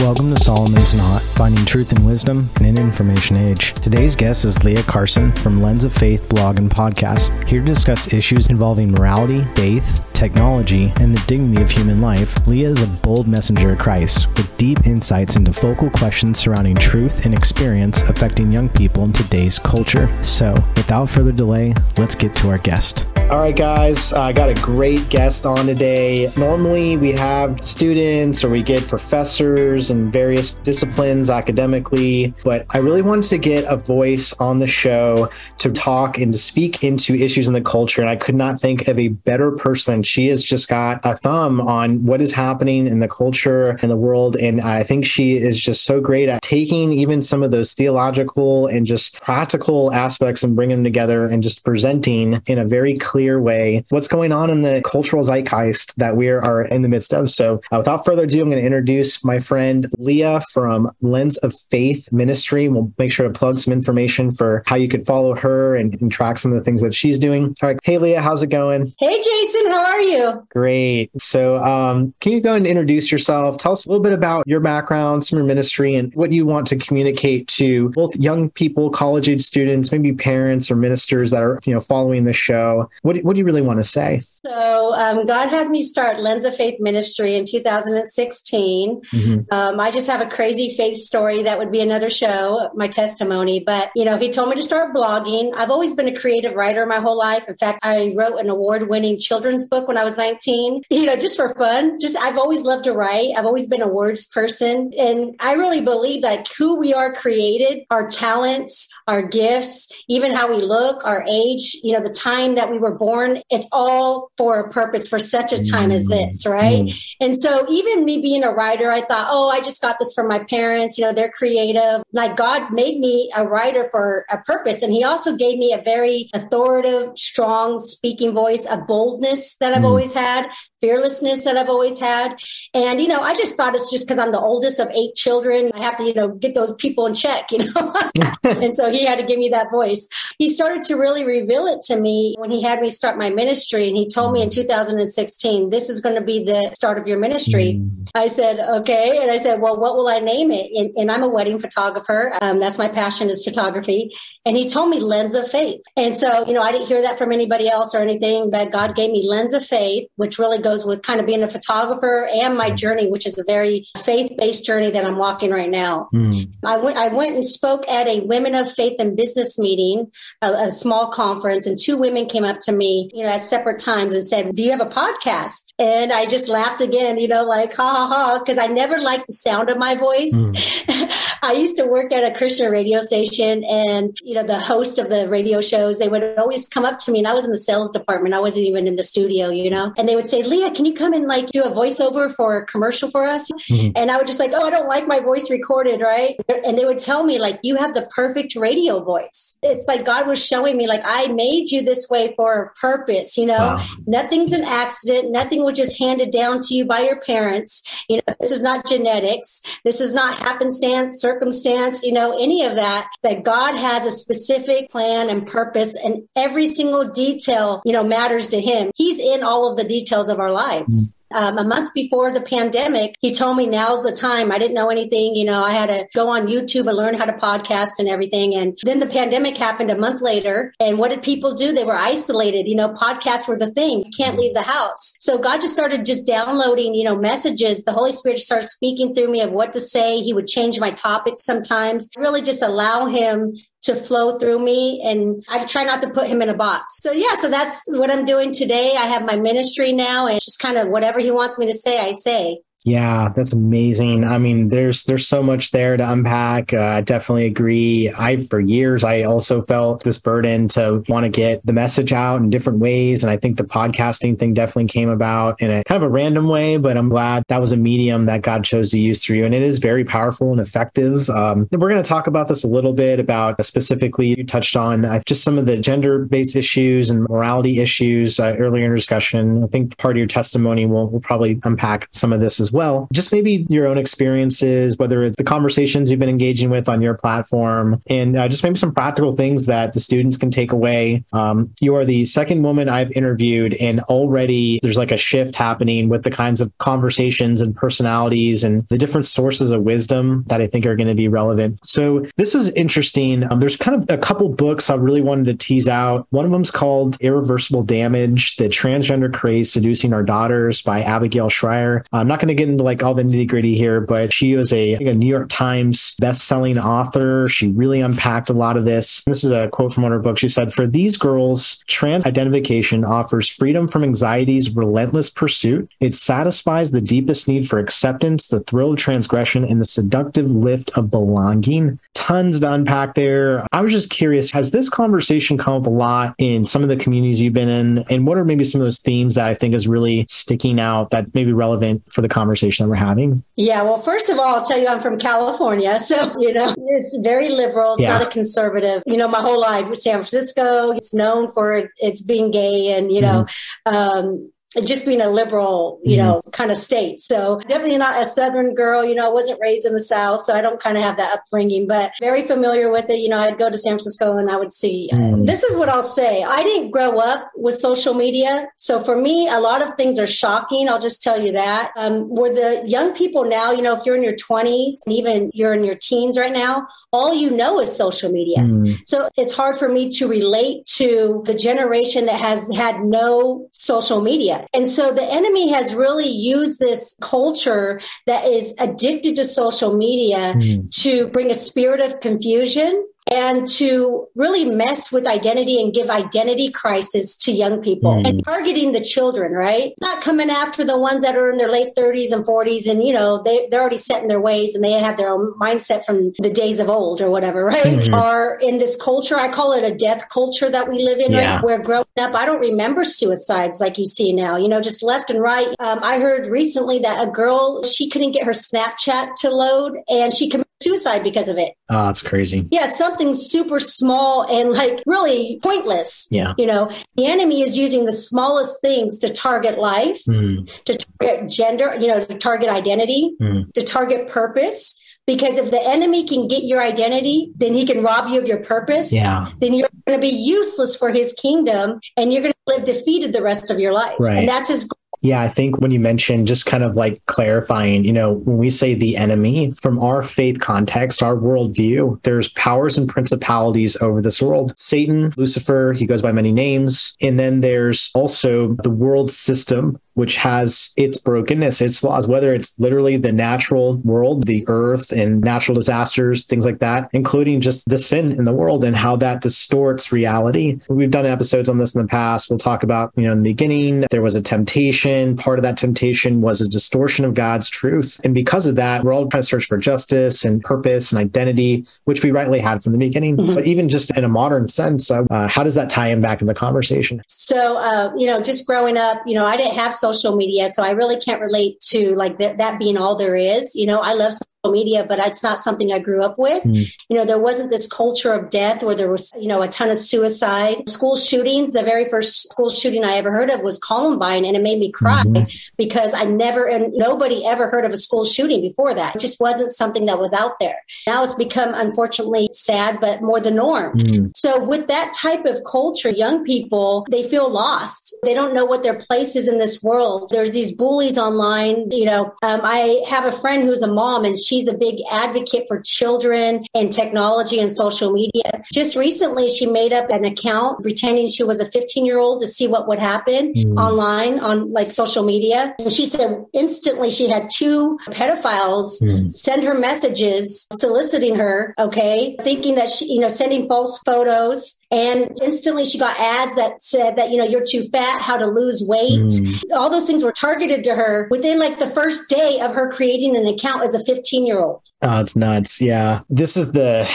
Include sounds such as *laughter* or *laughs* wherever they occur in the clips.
Welcome to Solomon's Knot, finding truth and wisdom in an information age. Today's guest is Leah Carson from Lens of Faith blog and podcast, here to discuss issues involving morality, faith, technology, and the dignity of human life. Leah is a bold messenger of Christ with deep insights into focal questions surrounding truth and experience affecting young people in today's culture. So, without further delay, let's get to our guest. All right, guys, uh, I got a great guest on today. Normally, we have students or we get professors in various disciplines academically, but I really wanted to get a voice on the show to talk and to speak into issues in the culture. And I could not think of a better person. She has just got a thumb on what is happening in the culture and the world. And I think she is just so great at taking even some of those theological and just practical aspects and bringing them together and just presenting in a very clear clear way what's going on in the cultural zeitgeist that we are in the midst of. So, uh, without further ado, I'm going to introduce my friend Leah from Lens of Faith Ministry. We'll make sure to plug some information for how you could follow her and, and track some of the things that she's doing. All right. Hey, Leah, how's it going? Hey, Jason, how are you? Great. So, um, can you go and introduce yourself? Tell us a little bit about your background, some of your ministry, and what you want to communicate to both young people, college age students, maybe parents or ministers that are, you know, following the show. What, what do you really want to say? So, um, God had me start Lens of Faith Ministry in 2016. Mm-hmm. Um, I just have a crazy faith story that would be another show, my testimony. But, you know, He told me to start blogging. I've always been a creative writer my whole life. In fact, I wrote an award winning children's book when I was 19, *laughs* you know, just for fun. Just, I've always loved to write. I've always been a words person. And I really believe that who we are created, our talents, our gifts, even how we look, our age, you know, the time that we were born, it's all for a purpose for such a time as this, right? Mm. And so even me being a writer, I thought, oh, I just got this from my parents. You know, they're creative. Like God made me a writer for a purpose. And he also gave me a very authoritative, strong speaking voice, a boldness that I've mm. always had fearlessness that I've always had. And, you know, I just thought it's just because I'm the oldest of eight children. I have to, you know, get those people in check, you know? *laughs* and so he had to give me that voice. He started to really reveal it to me when he had me start my ministry. And he told me in 2016, this is going to be the start of your ministry. Mm. I said, okay. And I said, well, what will I name it? And, and I'm a wedding photographer. Um, that's my passion is photography. And he told me lens of faith. And so, you know, I didn't hear that from anybody else or anything, but God gave me lens of faith, which really goes with kind of being a photographer and my journey, which is a very faith based journey that I'm walking right now. Mm. I went, I went and spoke at a Women of Faith and Business meeting, a, a small conference, and two women came up to me, you know, at separate times and said, "Do you have a podcast?" And I just laughed again, you know, like ha ha ha, because I never liked the sound of my voice. Mm. *laughs* I used to work at a Christian radio station, and you know, the host of the radio shows, they would always come up to me, and I was in the sales department. I wasn't even in the studio, you know, and they would say, "Leah, can you come and like do a voiceover for a commercial for us?" Mm-hmm. And I would just like, "Oh, I don't like my voice recorded, right?" And they would tell me like, "You have the perfect radio voice." It's like God was showing me like, "I made you this way for a purpose." You know, wow. nothing's an accident. Nothing was just handed down to you by your parents. You know, this is not genetics. This is not happenstance circumstance, you know, any of that, that God has a specific plan and purpose and every single detail, you know, matters to him. He's in all of the details of our lives. Mm-hmm um, a month before the pandemic, he told me now's the time. I didn't know anything. You know, I had to go on YouTube and learn how to podcast and everything. And then the pandemic happened a month later. And what did people do? They were isolated. You know, podcasts were the thing. You can't leave the house. So God just started just downloading, you know, messages. The Holy Spirit started speaking through me of what to say. He would change my topics sometimes, really just allow him to flow through me and I try not to put him in a box. So yeah, so that's what I'm doing today. I have my ministry now and just kind of whatever he wants me to say, I say. Yeah, that's amazing. I mean, there's there's so much there to unpack. Uh, I definitely agree. I for years I also felt this burden to want to get the message out in different ways, and I think the podcasting thing definitely came about in a kind of a random way. But I'm glad that was a medium that God chose to use through you, and it is very powerful and effective. Um, we're going to talk about this a little bit about uh, specifically you touched on uh, just some of the gender based issues and morality issues uh, earlier in discussion. I think part of your testimony will will probably unpack some of this as as well. Just maybe your own experiences, whether it's the conversations you've been engaging with on your platform, and uh, just maybe some practical things that the students can take away. Um, you are the second woman I've interviewed, and already there's like a shift happening with the kinds of conversations and personalities and the different sources of wisdom that I think are going to be relevant. So this was interesting. Um, there's kind of a couple books I really wanted to tease out. One of them's called Irreversible Damage: The Transgender Craze Seducing Our Daughters by Abigail Shrier. I'm not going to get into like all the nitty gritty here, but she was a, a New York Times best-selling author. She really unpacked a lot of this. This is a quote from one of her books. She said, "For these girls, trans identification offers freedom from anxiety's relentless pursuit. It satisfies the deepest need for acceptance, the thrill of transgression, and the seductive lift of belonging." Tons to unpack there. I was just curious, has this conversation come up a lot in some of the communities you've been in? And what are maybe some of those themes that I think is really sticking out that may be relevant for the conversation that we're having? Yeah, well, first of all, I'll tell you I'm from California. So, you know, it's very liberal. It's yeah. not a conservative. You know, my whole life, San Francisco, it's known for its being gay and, you know, mm-hmm. um, just being a liberal, you mm-hmm. know, kind of state. So definitely not a Southern girl. You know, I wasn't raised in the South, so I don't kind of have that upbringing, but very familiar with it. You know, I'd go to San Francisco and I would see. Mm. This is what I'll say. I didn't grow up with social media. So for me, a lot of things are shocking. I'll just tell you that. Um, where the young people now, you know, if you're in your 20s and even you're in your teens right now, all you know is social media. Mm. So it's hard for me to relate to the generation that has had no social media. And so the enemy has really used this culture that is addicted to social media mm. to bring a spirit of confusion and to really mess with identity and give identity crisis to young people mm. and targeting the children, right? Not coming after the ones that are in their late 30s and 40s and, you know, they, they're already set in their ways and they have their own mindset from the days of old or whatever, right? Mm-hmm. Are in this culture, I call it a death culture that we live in, yeah. right? Where growing up, I don't remember suicides like you see now, you know, just left and right. Um, I heard recently that a girl, she couldn't get her Snapchat to load and she committed suicide because of it. Oh, that's crazy. Yeah, something super small and like really pointless. Yeah. You know, the enemy is using the smallest things to target life, mm. to target gender, you know, to target identity, mm. to target purpose. Because if the enemy can get your identity, then he can rob you of your purpose. Yeah. Then you're going to be useless for his kingdom and you're going to live defeated the rest of your life. Right. And that's his goal yeah, I think when you mentioned just kind of like clarifying, you know, when we say the enemy, from our faith context, our worldview, there's powers and principalities over this world. Satan, Lucifer, he goes by many names. And then there's also the world system, which has its brokenness, its flaws, whether it's literally the natural world, the earth and natural disasters, things like that, including just the sin in the world and how that distorts reality. We've done episodes on this in the past. We'll talk about, you know, in the beginning, there was a temptation. Part of that temptation was a distortion of God's truth. And because of that, we're all trying to search for justice and purpose and identity, which we rightly had from the beginning. Mm-hmm. But even just in a modern sense, uh, how does that tie in back in the conversation? So, uh, you know, just growing up, you know, I didn't have so social media. So I really can't relate to like th- that being all there is. You know, I love media, but it's not something I grew up with. Mm. You know, there wasn't this culture of death where there was, you know, a ton of suicide. School shootings, the very first school shooting I ever heard of was Columbine, and it made me cry mm-hmm. because I never, and nobody ever heard of a school shooting before that. It just wasn't something that was out there. Now it's become, unfortunately, sad, but more the norm. Mm. So with that type of culture, young people, they feel lost. They don't know what their place is in this world. There's these bullies online. You know, um, I have a friend who's a mom and she she's a big advocate for children and technology and social media. Just recently, she made up an account pretending she was a 15 year old to see what would happen mm. online on like social media. And she said instantly she had two pedophiles mm. send her messages soliciting her, okay, thinking that she, you know, sending false photos and instantly she got ads that said that, you know, you're too fat, how to lose weight. Mm. All those things were targeted to her within like the first day of her creating an account as a 15 year old. Oh, it's nuts. Yeah. This is the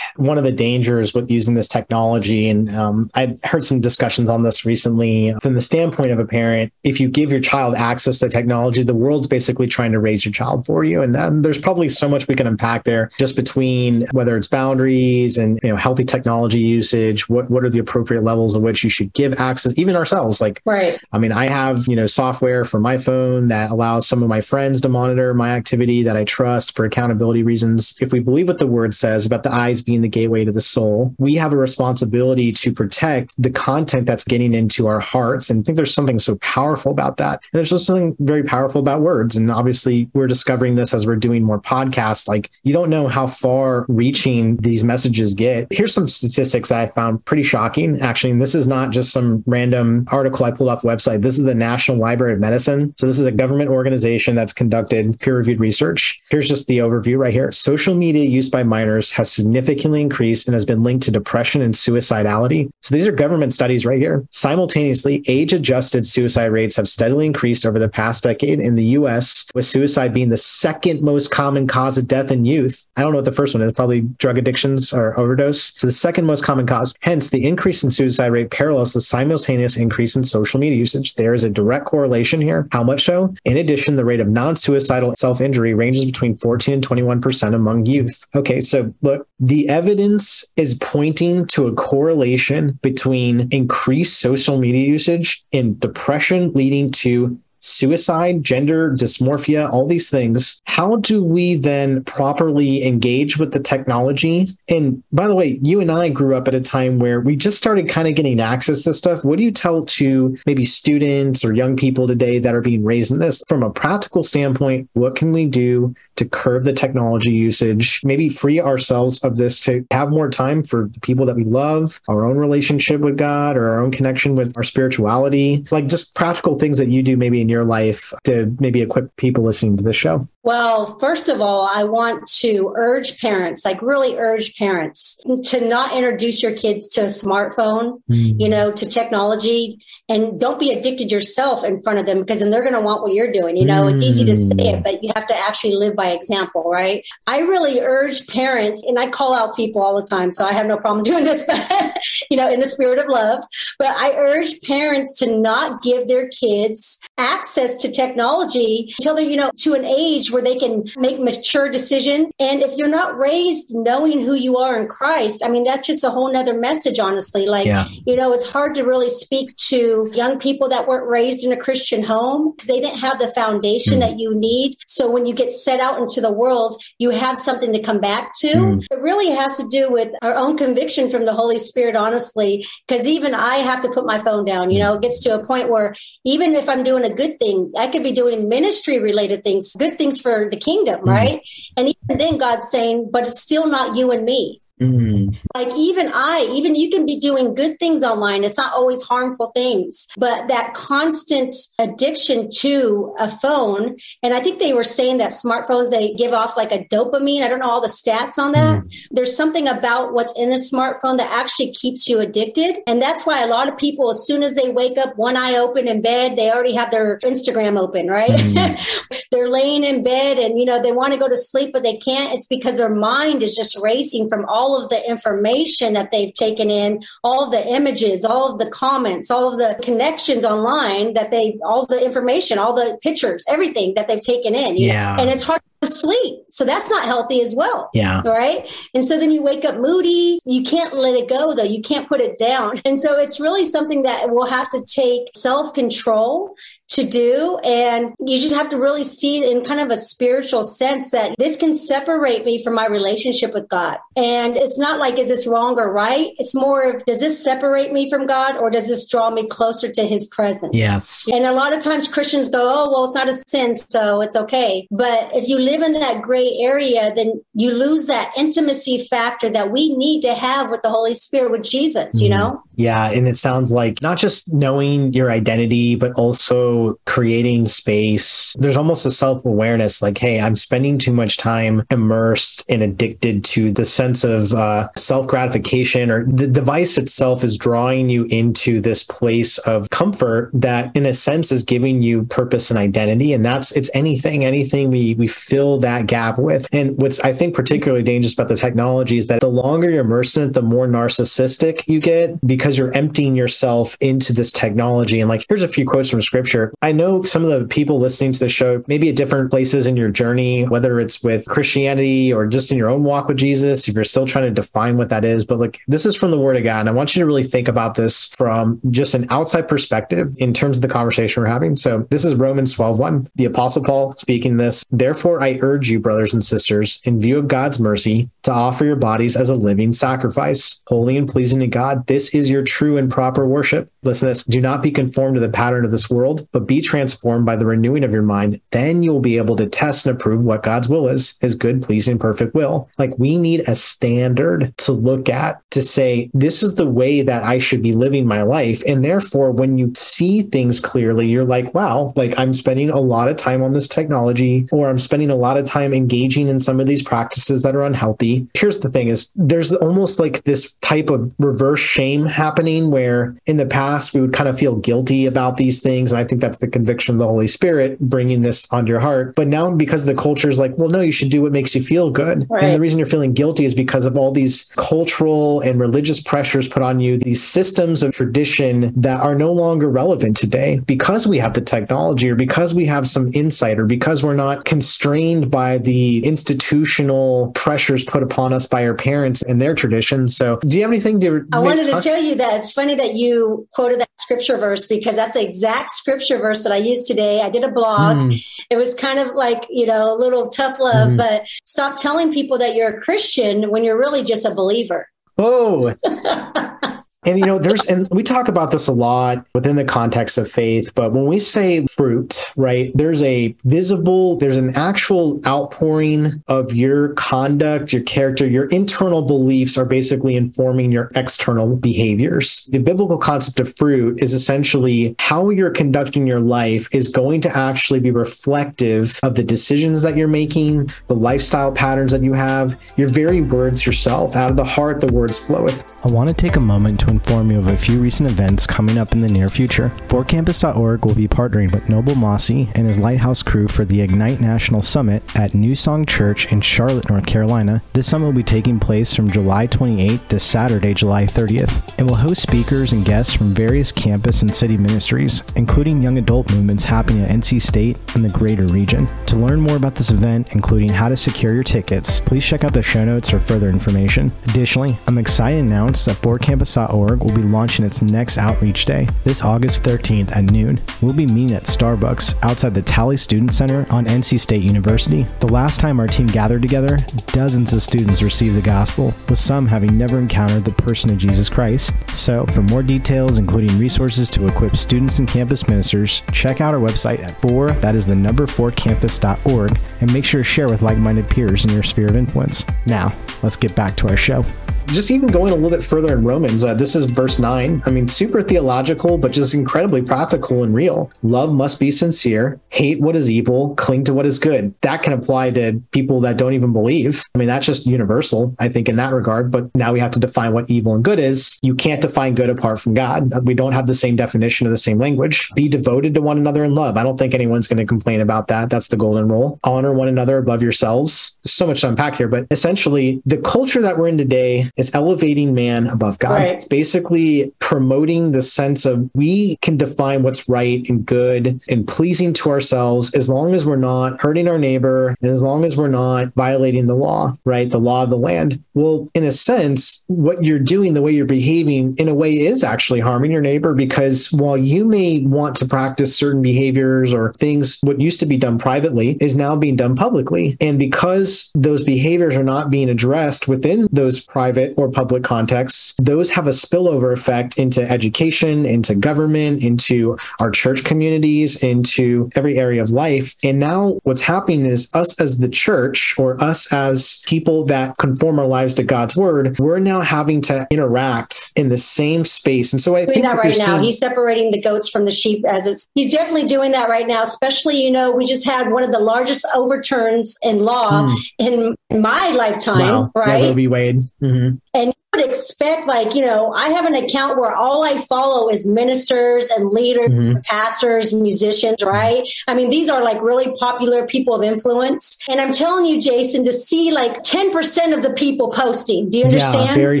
one of the dangers with using this technology. And um, I heard some discussions on this recently from the standpoint of a parent. If you give your child access to technology, the world's basically trying to raise your child for you. And um, there's probably so much we can unpack there just between whether it's boundaries and, you know, healthy technology usage, what, what are the appropriate levels of which you should give access, even ourselves. Like, right. I mean, I have, you know, software for my phone that allows some of my friends to monitor my activity that I trust for accountability reasons. If we believe what the word says about the eyes being the gateway to the soul, we have a responsibility to protect the content that's getting into our hearts. And I think there's something so powerful about that. And there's also something very powerful about words. And obviously, we're discovering this as we're doing more podcasts. Like, you don't know how far reaching these messages get. Here's some statistics that I found pretty shocking, actually. And this is not just some random article I pulled off the website. This is the National Library of Medicine. So this is a government organization that's conducted peer reviewed research. Here's just the overview right here. Social media use by minors has significantly increased and has been linked to depression and suicidality. So these are government studies right here. Simultaneously, age adjusted suicide rates have steadily increased over the past decade in the US, with suicide being the second most common cause of death in youth. I don't know what the first one is, probably drug addictions or overdose. So the second most common cause. Hence, the increase in suicide rate parallels the simultaneous increase in social media usage. There is a direct correlation here. How much so? In addition, the rate of non suicidal self injury ranges between 14 and 21% among youth. Okay, so look, the evidence is pointing to a correlation between increased social media usage and depression leading to suicide, gender dysmorphia, all these things. How do we then properly engage with the technology? And by the way, you and I grew up at a time where we just started kind of getting access to stuff. What do you tell to maybe students or young people today that are being raised in this? From a practical standpoint, what can we do to curb the technology usage, maybe free ourselves of this to have more time for the people that we love, our own relationship with God or our own connection with our spirituality, like just practical things that you do maybe in your life to maybe equip people listening to this show? Well, first of all, I want to urge parents, like really urge parents to not introduce your kids to a smartphone, mm-hmm. you know, to technology and don't be addicted yourself in front of them because then they're going to want what you're doing. You know, mm-hmm. it's easy to say it, but you have to actually live by example, right? I really urge parents and I call out people all the time. So I have no problem *laughs* doing this, but you know, in the spirit of love, but I urge parents to not give their kids access to technology until they're, you know, to an age where they can make mature decisions. And if you're not raised knowing who you are in Christ, I mean, that's just a whole nother message, honestly. Like, yeah. you know, it's hard to really speak to young people that weren't raised in a Christian home because they didn't have the foundation mm. that you need. So when you get set out into the world, you have something to come back to. Mm. It really has to do with our own conviction from the Holy Spirit, honestly, because even I have to put my phone down. You know, it gets to a point where even if I'm doing a good thing, I could be doing ministry related things, good things for the kingdom, mm-hmm. right? And even then, God's saying, but it's still not you and me. Mm. Like even I, even you can be doing good things online. It's not always harmful things, but that constant addiction to a phone. And I think they were saying that smartphones, they give off like a dopamine. I don't know all the stats on that. Mm. There's something about what's in a smartphone that actually keeps you addicted. And that's why a lot of people, as soon as they wake up, one eye open in bed, they already have their Instagram open, right? Mm. *laughs* They're laying in bed and, you know, they want to go to sleep, but they can't. It's because their mind is just racing from all all of the information that they've taken in, all of the images, all of the comments, all of the connections online that they, all the information, all the pictures, everything that they've taken in. Yeah. Know? And it's hard sleep. So that's not healthy as well. Yeah. Right. And so then you wake up moody. You can't let it go though. You can't put it down. *laughs* And so it's really something that we'll have to take self control to do. And you just have to really see it in kind of a spiritual sense that this can separate me from my relationship with God. And it's not like, is this wrong or right? It's more of, does this separate me from God or does this draw me closer to his presence? Yes. And a lot of times Christians go, oh, well, it's not a sin, so it's okay. But if you live in that gray area, then you lose that intimacy factor that we need to have with the Holy Spirit, with Jesus, mm-hmm. you know? Yeah. And it sounds like not just knowing your identity, but also creating space. There's almost a self awareness like, hey, I'm spending too much time immersed and addicted to the sense of uh, self gratification, or the device itself is drawing you into this place of comfort that, in a sense, is giving you purpose and identity. And that's it's anything, anything we, we fill fill that gap with. And what's I think particularly dangerous about the technology is that the longer you're immersed in it, the more narcissistic you get because you're emptying yourself into this technology. And like, here's a few quotes from scripture. I know some of the people listening to the show, maybe at different places in your journey, whether it's with Christianity or just in your own walk with Jesus, if you're still trying to define what that is. But like, this is from the word of God. And I want you to really think about this from just an outside perspective in terms of the conversation we're having. So this is Romans 12, 1. The apostle Paul speaking this. Therefore, I urge you, brothers and sisters, in view of God's mercy, to offer your bodies as a living sacrifice, holy and pleasing to God. This is your true and proper worship. Listen to this. Do not be conformed to the pattern of this world, but be transformed by the renewing of your mind. Then you'll be able to test and approve what God's will is, his good, pleasing, perfect will. Like we need a standard to look at to say, this is the way that I should be living my life. And therefore, when you see things clearly, you're like, wow, like I'm spending a lot of time on this technology, or I'm spending a lot of time engaging in some of these practices that are unhealthy. Here's the thing is there's almost like this type of reverse shame happening where in the past we would kind of feel guilty about these things. And I think that's the conviction of the Holy Spirit bringing this onto your heart. But now because the culture is like, well, no, you should do what makes you feel good. Right. And the reason you're feeling guilty is because of all these cultural and religious pressures put on you, these systems of tradition that are no longer relevant today because we have the technology or because we have some insight or because we're not constrained by the institutional pressures put upon us by our parents and their traditions. So, do you have anything to? I wanted to tell you that it's funny that you quoted that scripture verse because that's the exact scripture verse that I used today. I did a blog. Mm. It was kind of like, you know, a little tough love, mm. but stop telling people that you're a Christian when you're really just a believer. Oh. *laughs* And you know, there's and we talk about this a lot within the context of faith, but when we say fruit, right, there's a visible, there's an actual outpouring of your conduct, your character, your internal beliefs are basically informing your external behaviors. The biblical concept of fruit is essentially how you're conducting your life is going to actually be reflective of the decisions that you're making, the lifestyle patterns that you have, your very words yourself. Out of the heart, the words floweth. I want to take a moment to inform you of a few recent events coming up in the near future. ForCampus.org will be partnering with Noble Mossy and his Lighthouse crew for the Ignite National Summit at New Song Church in Charlotte, North Carolina. This summit will be taking place from July 28th to Saturday, July 30th. and will host speakers and guests from various campus and city ministries, including young adult movements happening at NC State and the greater region. To learn more about this event, including how to secure your tickets, please check out the show notes for further information. Additionally, I'm excited to announce that ForCampus.org will be launching its next outreach day this August 13th at noon. We'll be meeting at Starbucks outside the Talley Student Center on NC State University. The last time our team gathered together, dozens of students received the gospel, with some having never encountered the person of Jesus Christ. So, for more details, including resources to equip students and campus ministers, check out our website at 4, that is the number 4 campus.org, and make sure to share with like minded peers in your sphere of influence. Now, let's get back to our show just even going a little bit further in Romans, uh, this is verse 9. I mean, super theological, but just incredibly practical and real. Love must be sincere, hate what is evil, cling to what is good. That can apply to people that don't even believe. I mean, that's just universal, I think, in that regard. But now we have to define what evil and good is. You can't define good apart from God. We don't have the same definition of the same language. Be devoted to one another in love. I don't think anyone's going to complain about that. That's the golden rule. Honor one another above yourselves. So much to unpack here, but essentially, the culture that we're in today is elevating man above God. Right. It's basically promoting the sense of we can define what's right and good and pleasing to ourselves as long as we're not hurting our neighbor and as long as we're not violating the law, right? The law of the land. Well, in a sense, what you're doing, the way you're behaving, in a way is actually harming your neighbor because while you may want to practice certain behaviors or things, what used to be done privately is now being done publicly. And because those behaviors are not being addressed within those private or public contexts, those have a spillover effect into education, into government, into our church communities, into every area of life. And now what's happening is us as the church or us as people that conform our lives to God's word, we're now having to interact in the same space. And so I think that right now, seeing- he's separating the goats from the sheep as it's, he's definitely doing that right now, especially, you know, we just had one of the largest overturns in law mm. in my lifetime, wow. right? Roe v. Wade. Mm-hmm. And would expect, like, you know, I have an account where all I follow is ministers and leaders, mm-hmm. pastors, musicians, right? I mean, these are like really popular people of influence. And I'm telling you, Jason, to see like 10% of the people posting, do you understand? Yeah, very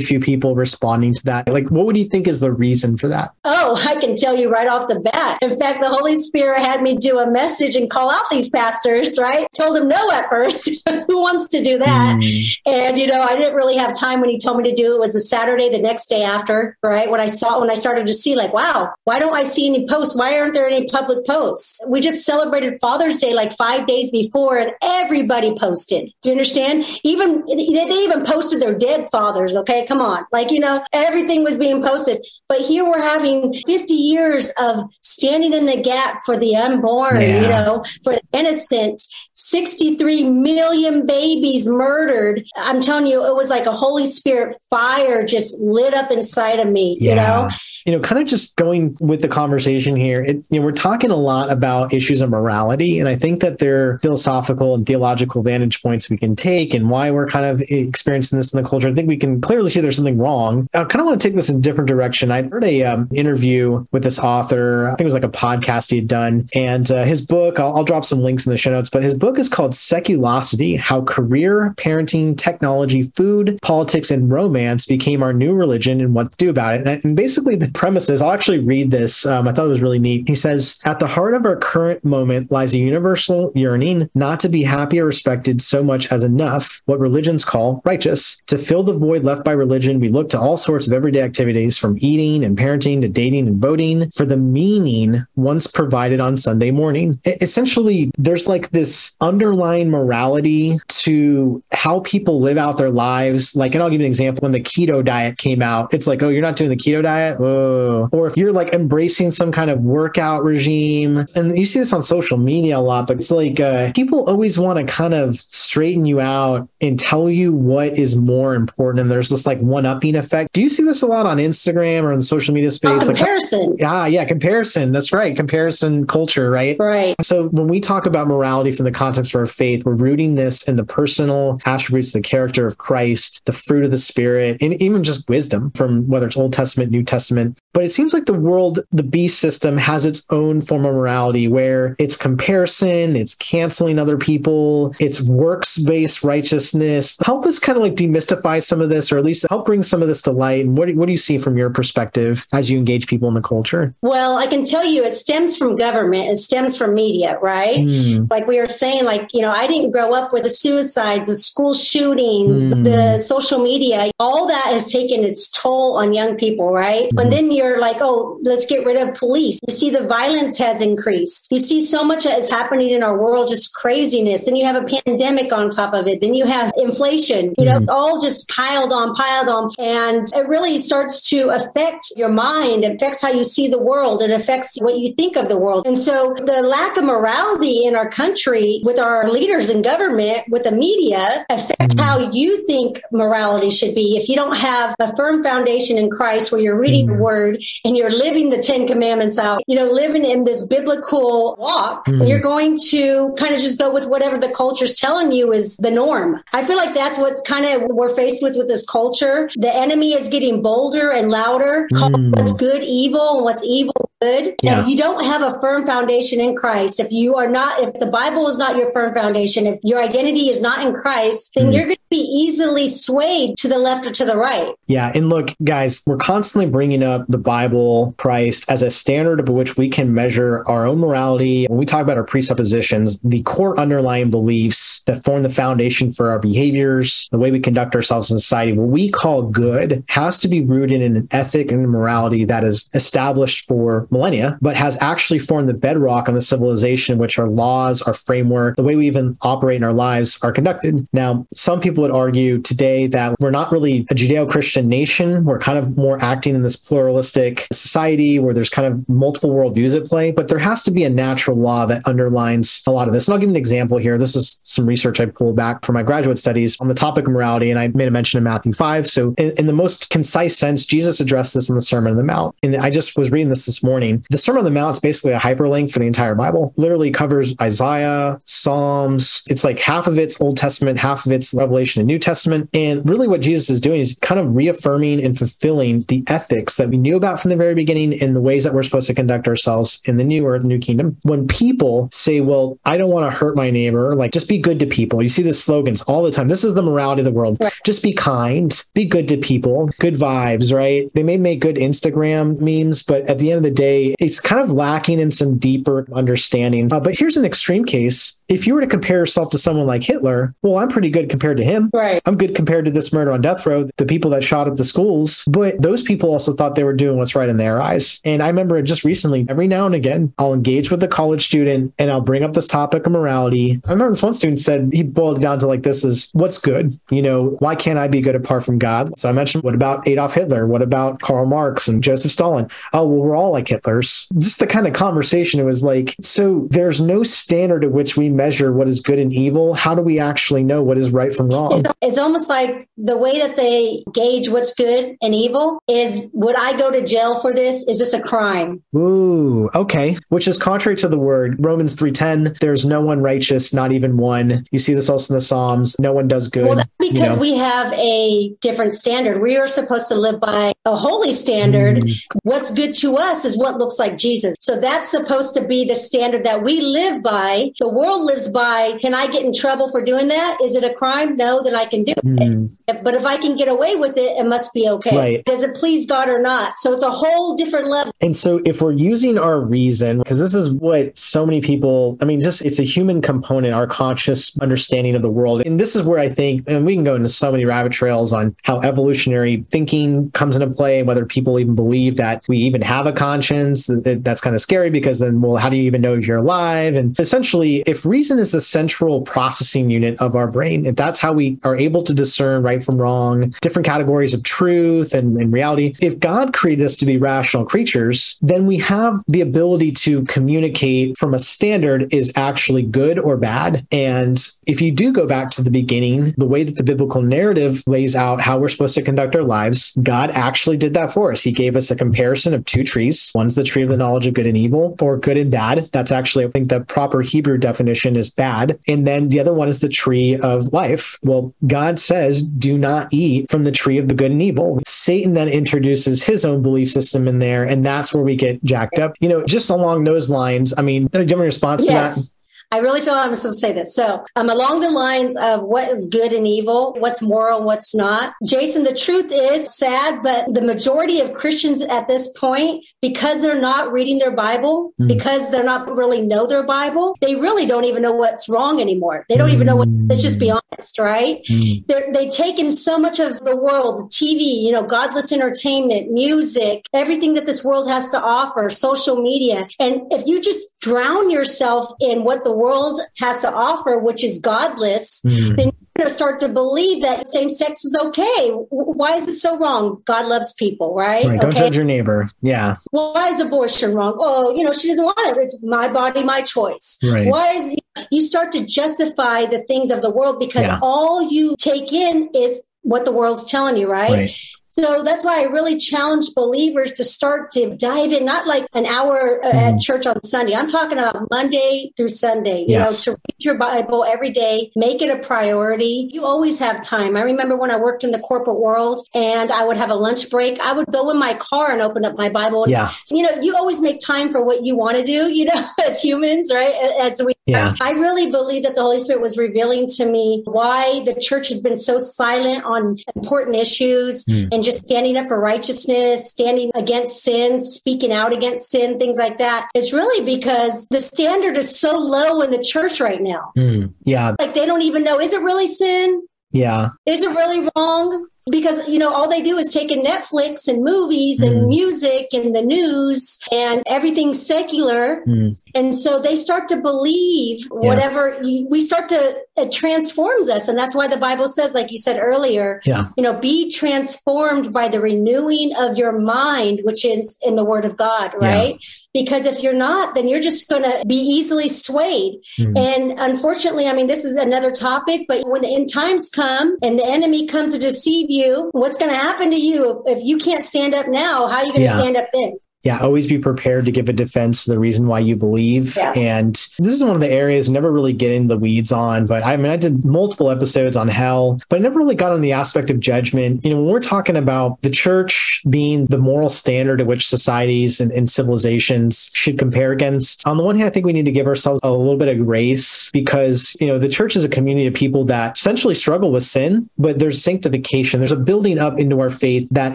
few people responding to that. Like, what would you think is the reason for that? Oh, I can tell you right off the bat. In fact, the Holy Spirit had me do a message and call out these pastors, right? Told them no at first. *laughs* Who wants to do that? Mm. And, you know, I didn't really have time when he told me to do it. Was a Saturday the next day after, right? When I saw, when I started to see like, wow, why don't I see any posts? Why aren't there any public posts? We just celebrated Father's Day like five days before and everybody posted. Do you understand? Even, they even posted their dead fathers. Okay. Come on. Like, you know, everything was being posted. But here we're having 50 years of standing in the gap for the unborn, yeah. you know, for the innocent 63 million babies murdered. I'm telling you, it was like a Holy Spirit fire just lit up inside of me, yeah. you know? You know, kind of just going with the conversation here, it, you know, we're talking a lot about issues of morality. And I think that there are philosophical and theological vantage points we can take and why we're kind of experiencing this in the culture. I think we can clearly see there's something wrong. I kind of want to take this in a different direction. I heard a um, interview with this author. I think it was like a podcast he had done. And uh, his book, I'll, I'll drop some links in the show notes, but his book book is called Seculosity How Career, Parenting, Technology, Food, Politics, and Romance Became Our New Religion and What to Do About It. And basically, the premise is I'll actually read this. Um, I thought it was really neat. He says, At the heart of our current moment lies a universal yearning not to be happy or respected so much as enough, what religions call righteous. To fill the void left by religion, we look to all sorts of everyday activities from eating and parenting to dating and voting for the meaning once provided on Sunday morning. Essentially, there's like this underlying morality to how people live out their lives. Like, and I'll give you an example. When the keto diet came out, it's like, oh, you're not doing the keto diet? Whoa. Or if you're like embracing some kind of workout regime, and you see this on social media a lot, but it's like uh, people always want to kind of straighten you out and tell you what is more important. And there's this like one upping effect. Do you see this a lot on Instagram or in the social media space? Oh, comparison. Like, yeah, yeah, comparison. That's right. Comparison culture, right? Right. So when we talk about morality from the context of our faith, we're rooting this in the personal attributes, the character of Christ, the fruit of the Spirit, and even just wisdom from whether it's Old Testament, New Testament. But it seems like the world, the beast system has its own form of morality where it's comparison, it's canceling other people, it's works based righteousness. Help us kind of like demystify some of this, or at least help bring some of this to light. And what do, what do you see from your perspective as you engage people in the culture? Well, I can tell you it stems from government, it stems from media, right? Mm. Like we were saying, like, you know, I didn't grow up with the suicides, the school shootings, mm. the social media. All that has taken its toll on young people, right? Mm. And then you're like, oh, let's get rid of police. You see the violence has increased. You see so much that is happening in our world, just craziness. And you have a pandemic on top of it. Then you have inflation, you know, mm. all just piled on, piled on. And it really starts to affect your mind, it affects how you see the world, it affects what you think of the world. And so the lack of morality in our country with our leaders in government, with the media, affect mm. how you think morality should be. If you don't have a firm foundation in Christ where you're reading the word and you're living the 10 commandments out, you know, living in this biblical walk, mm. you're going to kind of just go with whatever the culture's telling you is the norm. I feel like that's what's kind of we're faced with with this culture. The enemy is getting bolder and louder, mm. what's good evil and what's evil good. Yeah. If you don't have a firm foundation in Christ, if you are not, if the Bible is not your firm foundation, if your identity is not in Christ, then mm. you're going to be easily swayed to the left or to the right. Yeah. And look, guys, we're constantly bringing up the Bible, Christ as a standard by which we can measure our own morality. When we talk about our presuppositions, the core underlying beliefs that form the foundation for our behaviors, the way we conduct ourselves in society, what we call good has to be rooted in an ethic and morality that is established for millennia, but has actually formed the bedrock on the civilization in which our laws, our framework, the way we even operate in our lives are conducted. Now, some people would argue today that we're not really a Judeo Christian nation. We're kind of more acting in this pluralistic society where there's kind of multiple worldviews at play, but there has to be a natural law that underlines a lot of this. And I'll give an example here. This is some research I pulled back from my graduate studies on the topic of morality, and I made a mention in Matthew 5. So, in, in the most concise sense, Jesus addressed this in the Sermon on the Mount. And I just was reading this this morning. The Sermon on the Mount is basically a hyperlink for the entire Bible, literally covers Isaiah, Psalms. It's like half of it's Old Testament, half of it's Revelation translation and New Testament. And really what Jesus is doing is kind of reaffirming and fulfilling the ethics that we knew about from the very beginning and the ways that we're supposed to conduct ourselves in the new earth, new kingdom. When people say, well, I don't want to hurt my neighbor, like just be good to people. You see the slogans all the time. This is the morality of the world. Right. Just be kind, be good to people, good vibes, right? They may make good Instagram memes, but at the end of the day, it's kind of lacking in some deeper understanding. Uh, but here's an extreme case. If you were to compare yourself to someone like Hitler, well, I'm pretty good compared to him. Right. I'm good compared to this murder on death row, the people that shot up the schools. But those people also thought they were doing what's right in their eyes. And I remember just recently, every now and again, I'll engage with a college student and I'll bring up this topic of morality. I remember this one student said he boiled it down to like this is what's good? You know, why can't I be good apart from God? So I mentioned, what about Adolf Hitler? What about Karl Marx and Joseph Stalin? Oh, well, we're all like Hitlers. Just the kind of conversation it was like, so there's no standard at which we measure what is good and evil. How do we actually know what is right from wrong? It's, it's almost like the way that they gauge what's good and evil is would I go to jail for this? Is this a crime? Ooh, okay. Which is contrary to the word Romans 3:10, there's no one righteous, not even one. You see this also in the Psalms, no one does good. Well, because you know? we have a different standard. We are supposed to live by a holy standard. Mm. What's good to us is what looks like Jesus. So that's supposed to be the standard that we live by. The world lives by, can I get in trouble for doing that? Is it a crime? No, then I can do mm. it. But if I can get away with it, it must be okay. Right. Does it please God or not? So it's a whole different level. And so if we're using our reason, because this is what so many people, I mean, just it's a human component, our conscious understanding of the world. And this is where I think, and we can go into so many rabbit trails on how evolutionary thinking comes into play, whether people even believe that we even have a conscience. That's kind of scary because then, well, how do you even know if you're alive? And essentially, if reason is the central processing unit of our brain, if that's how we are able to discern right from wrong, different categories of truth and, and reality, if God created us to be rational creatures, then we have the ability to communicate from a standard is actually good or bad. And if you do go back to the beginning, the way that the biblical narrative lays out how we're supposed to conduct our lives, God actually did that for us. He gave us a comparison of two trees. One's the tree of the knowledge of good and evil, or good and bad. That's actually, I think, the proper Hebrew definition is bad. And then the other one is the tree of life. Well, God says, do not eat from the tree of the good and evil. Satan then introduces his own belief system in there, and that's where we get jacked up. You know, just along those lines, I mean, do you have a response yes. to that? I really feel I'm supposed to say this. So, um, along the lines of what is good and evil, what's moral, what's not. Jason, the truth is sad, but the majority of Christians at this point, because they're not reading their Bible, mm. because they're not really know their Bible, they really don't even know what's wrong anymore. They don't mm. even know what, let's just be honest, right? Mm. They're, they take in so much of the world, TV, you know, godless entertainment, music, everything that this world has to offer, social media. And if you just drown yourself in what the world has to offer, which is godless, mm. then you're going to start to believe that same sex is okay. Why is it so wrong? God loves people, right? right. Don't okay. judge your neighbor. Yeah. Why is abortion wrong? Oh, you know, she doesn't want it. It's my body, my choice. Right. Why is you start to justify the things of the world because yeah. all you take in is what the world's telling you, right? right. So that's why I really challenge believers to start to dive in, not like an hour uh, at mm-hmm. church on Sunday. I'm talking about Monday through Sunday, you yes. know, to read your Bible every day, make it a priority. You always have time. I remember when I worked in the corporate world and I would have a lunch break, I would go in my car and open up my Bible. Yeah. You know, you always make time for what you want to do, you know, *laughs* as humans, right? As we, yeah. I really believe that the Holy Spirit was revealing to me why the church has been so silent on important issues mm. and just standing up for righteousness, standing against sin, speaking out against sin, things like that. It's really because the standard is so low in the church right now. Mm, yeah. Like they don't even know, is it really sin? Yeah. Is it really wrong? Because you know all they do is take in netflix and movies mm. and music and the news and everything secular mm. and so they start to believe whatever yeah. we start to it transforms us and that's why the bible says like you said earlier yeah. you know be transformed by the renewing of your mind which is in the word of god right. Because if you're not, then you're just going to be easily swayed. Mm. And unfortunately, I mean, this is another topic, but when the end times come and the enemy comes to deceive you, what's going to happen to you if you can't stand up now? How are you going to yeah. stand up then? Yeah, always be prepared to give a defense for the reason why you believe. Yeah. And this is one of the areas we never really get into the weeds on, but I mean, I did multiple episodes on hell, but I never really got on the aspect of judgment. You know, when we're talking about the church being the moral standard at which societies and, and civilizations should compare against, on the one hand, I think we need to give ourselves a little bit of grace because, you know, the church is a community of people that essentially struggle with sin, but there's sanctification. There's a building up into our faith that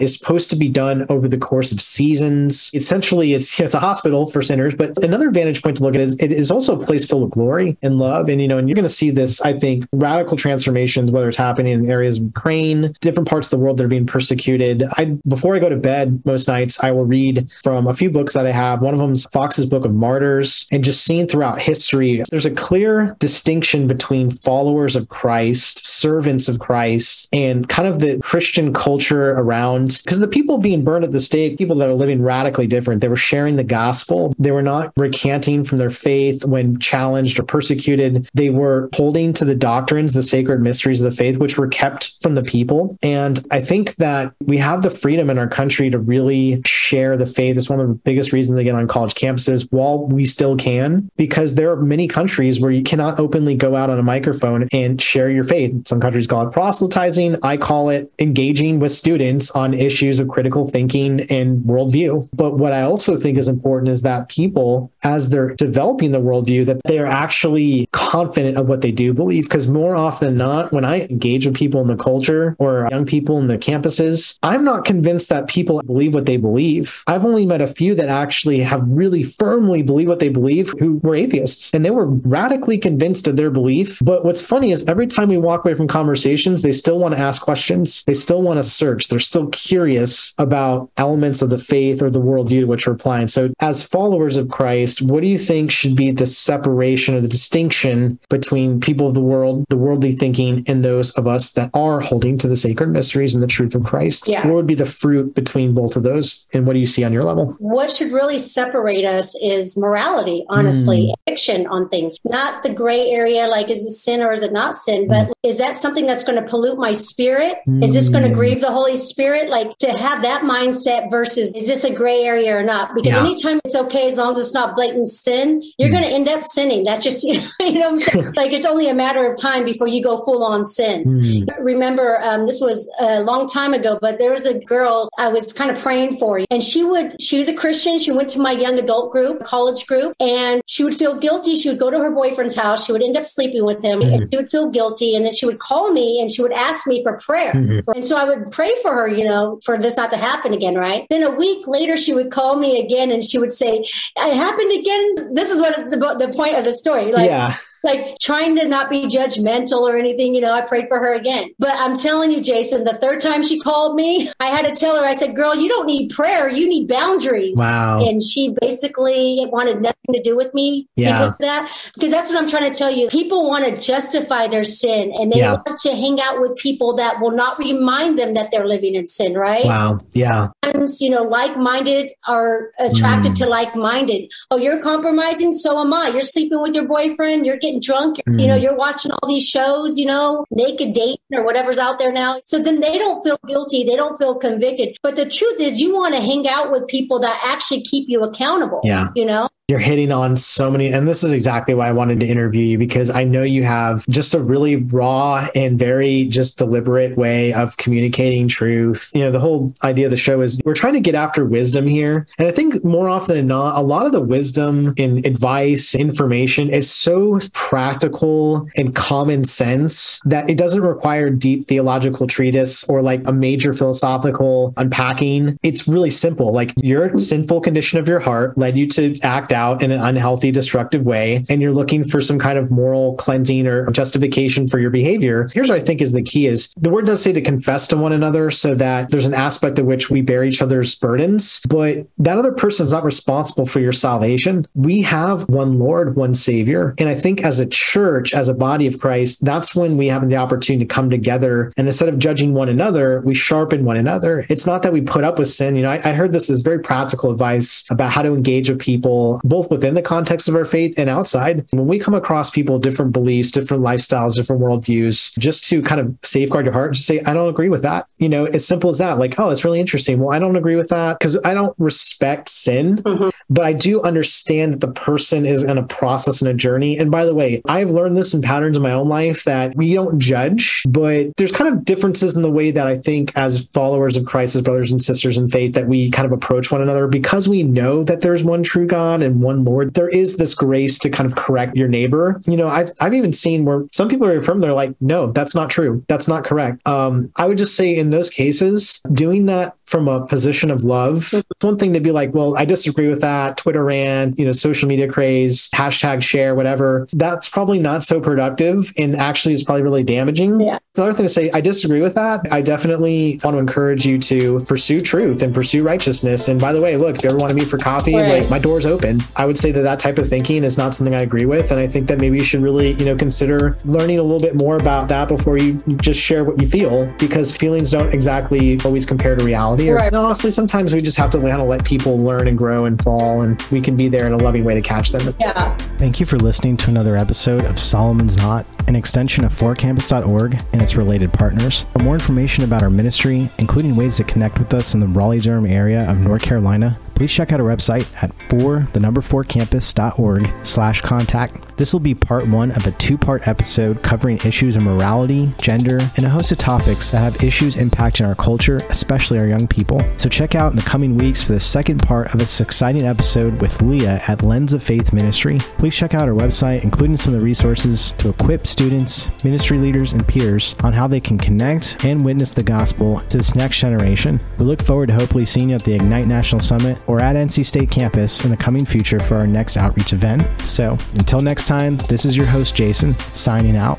is supposed to be done over the course of seasons. Essentially, it's it's a hospital for sinners. But another vantage point to look at is it is also a place filled with glory and love. And you know, and you're going to see this, I think, radical transformations, whether it's happening in areas of Ukraine, different parts of the world that are being persecuted. I before I go to bed most nights, I will read from a few books that I have. One of them is Fox's Book of Martyrs, and just seeing throughout history, there's a clear distinction between followers of Christ, servants of Christ, and kind of the Christian culture around. Because the people being burned at the stake, people that are living radically different, they were sharing the gospel. They were not recanting from their faith when challenged or persecuted. They were holding to the doctrines, the sacred mysteries of the faith, which were kept from the people. And I think that we have the freedom in our country to really share the faith. It's one of the biggest reasons get on college campuses while we still can, because there are many countries where you cannot openly go out on a microphone and share your faith. Some countries call it proselytizing. I call it engaging with students on issues of critical thinking and worldview. But what I also think is important is that people, as they're developing the worldview, that they are actually confident of what they do believe. Because more often than not, when I engage with people in the culture or young people in the campuses, I'm not convinced that people believe what they believe. I've only met a few that actually have really firmly believe what they believe who were atheists and they were radically convinced of their belief. But what's funny is every time we walk away from conversations, they still want to ask questions. They still want to search. They're still curious about elements of the faith or the worldview to which we're applying. So, as followers of Christ, what do you think should be the separation or the distinction between people of the world, the worldly thinking, and those of us that are holding to the sacred mysteries and the truth of Christ? Yeah. What would be the fruit between both of those? And what do you see on your level? What should really separate us is morality, honestly, mm. fiction on things, not the gray area like is it sin or is it not sin, but mm. is that something that's going to pollute my spirit? Mm. Is this going to mm. grieve the Holy Spirit? Like to have that mindset versus is this a gray area or not? Because yeah. anytime it's okay as long as it's not blatant sin, you're mm. going to end up sinning. That's just, you *laughs* know, you know what I'm saying? *laughs* like it's only a matter of time before you go full on sin. Mm. Remember, um, this was a long time ago, but there was a girl I was kind of praying for, and she would, she was a Christian. She went to my young adult group, college group, and she would feel guilty. She would go to her boyfriend's house. She would end up sleeping with him, mm. and she would feel guilty, and then she would call me and she would ask me for prayer. Mm-hmm. And so I would pray for her, you know, for this not to happen again, right? Then a week later, she would call me again and she would say, It happened again. This is what the, the point of the story. Like, yeah like trying to not be judgmental or anything. You know, I prayed for her again. But I'm telling you, Jason, the third time she called me, I had to tell her, I said, girl, you don't need prayer. You need boundaries. Wow. And she basically wanted nothing to do with me yeah. because of that. Because that's what I'm trying to tell you. People want to justify their sin and they yeah. want to hang out with people that will not remind them that they're living in sin, right? Wow. Yeah. Sometimes, you know, like minded are attracted mm. to like minded. Oh, you're compromising. So am I. You're sleeping with your boyfriend. You're getting getting drunk. Mm. You know, you're watching all these shows, you know, naked dating or whatever's out there now. So then they don't feel guilty. They don't feel convicted. But the truth is you want to hang out with people that actually keep you accountable. Yeah. You know? You're hitting on so many, and this is exactly why I wanted to interview you because I know you have just a really raw and very just deliberate way of communicating truth. You know, the whole idea of the show is we're trying to get after wisdom here. And I think more often than not, a lot of the wisdom and advice, information is so practical and common sense that it doesn't require deep theological treatise or like a major philosophical unpacking. It's really simple. Like your sinful condition of your heart led you to act out in an unhealthy, destructive way, and you're looking for some kind of moral cleansing or justification for your behavior, here's what I think is the key is the word does say to confess to one another so that there's an aspect of which we bear each other's burdens, but that other person is not responsible for your salvation. We have one Lord, one Savior. And I think as a church, as a body of Christ, that's when we have the opportunity to come together. And instead of judging one another, we sharpen one another. It's not that we put up with sin. You know, I, I heard this as very practical advice about how to engage with people both within the context of our faith and outside. When we come across people, with different beliefs, different lifestyles, different worldviews, just to kind of safeguard your heart, just say, I don't agree with that. You know, as simple as that. Like, oh, it's really interesting. Well, I don't agree with that because I don't respect sin, mm-hmm. but I do understand that the person is in a process and a journey. And by the way, I've learned this in patterns in my own life that we don't judge, but there's kind of differences in the way that I think as followers of Christ, as brothers and sisters in faith, that we kind of approach one another because we know that there's one true God and one Lord. There is this grace to kind of correct your neighbor. You know, I've, I've even seen where some people are from, they're like, no, that's not true. That's not correct. Um, I would just say in those cases, doing that from a position of love. Mm-hmm. It's one thing to be like, well, I disagree with that. Twitter rant, you know, social media craze, hashtag share, whatever. That's probably not so productive and actually is probably really damaging. Yeah. It's another thing to say, I disagree with that. I definitely want to encourage you to pursue truth and pursue righteousness. And by the way, look, if you ever want to meet for coffee, right. like my door's open. I would say that that type of thinking is not something I agree with. And I think that maybe you should really, you know, consider learning a little bit more about that before you just share what you feel because feelings don't exactly always compare to reality. Right. And honestly, sometimes we just have to kind of let people learn and grow and fall, and we can be there in a loving way to catch them. Yeah. Thank you for listening to another episode of Solomon's Knot, an extension of forcampus.org and its related partners. For more information about our ministry, including ways to connect with us in the Raleigh Durham area of North Carolina, please check out our website at for the number four campus.org slash contact. This will be part one of a two-part episode covering issues of morality, gender, and a host of topics that have issues impacting our culture, especially our young people. So check out in the coming weeks for the second part of this exciting episode with Leah at Lens of Faith Ministry. Please check out our website, including some of the resources to equip students, ministry leaders, and peers on how they can connect and witness the gospel to this next generation. We look forward to hopefully seeing you at the Ignite National Summit or at NC State campus in the coming future for our next outreach event. So until next time, this is your host, Jason, signing out.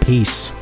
Peace.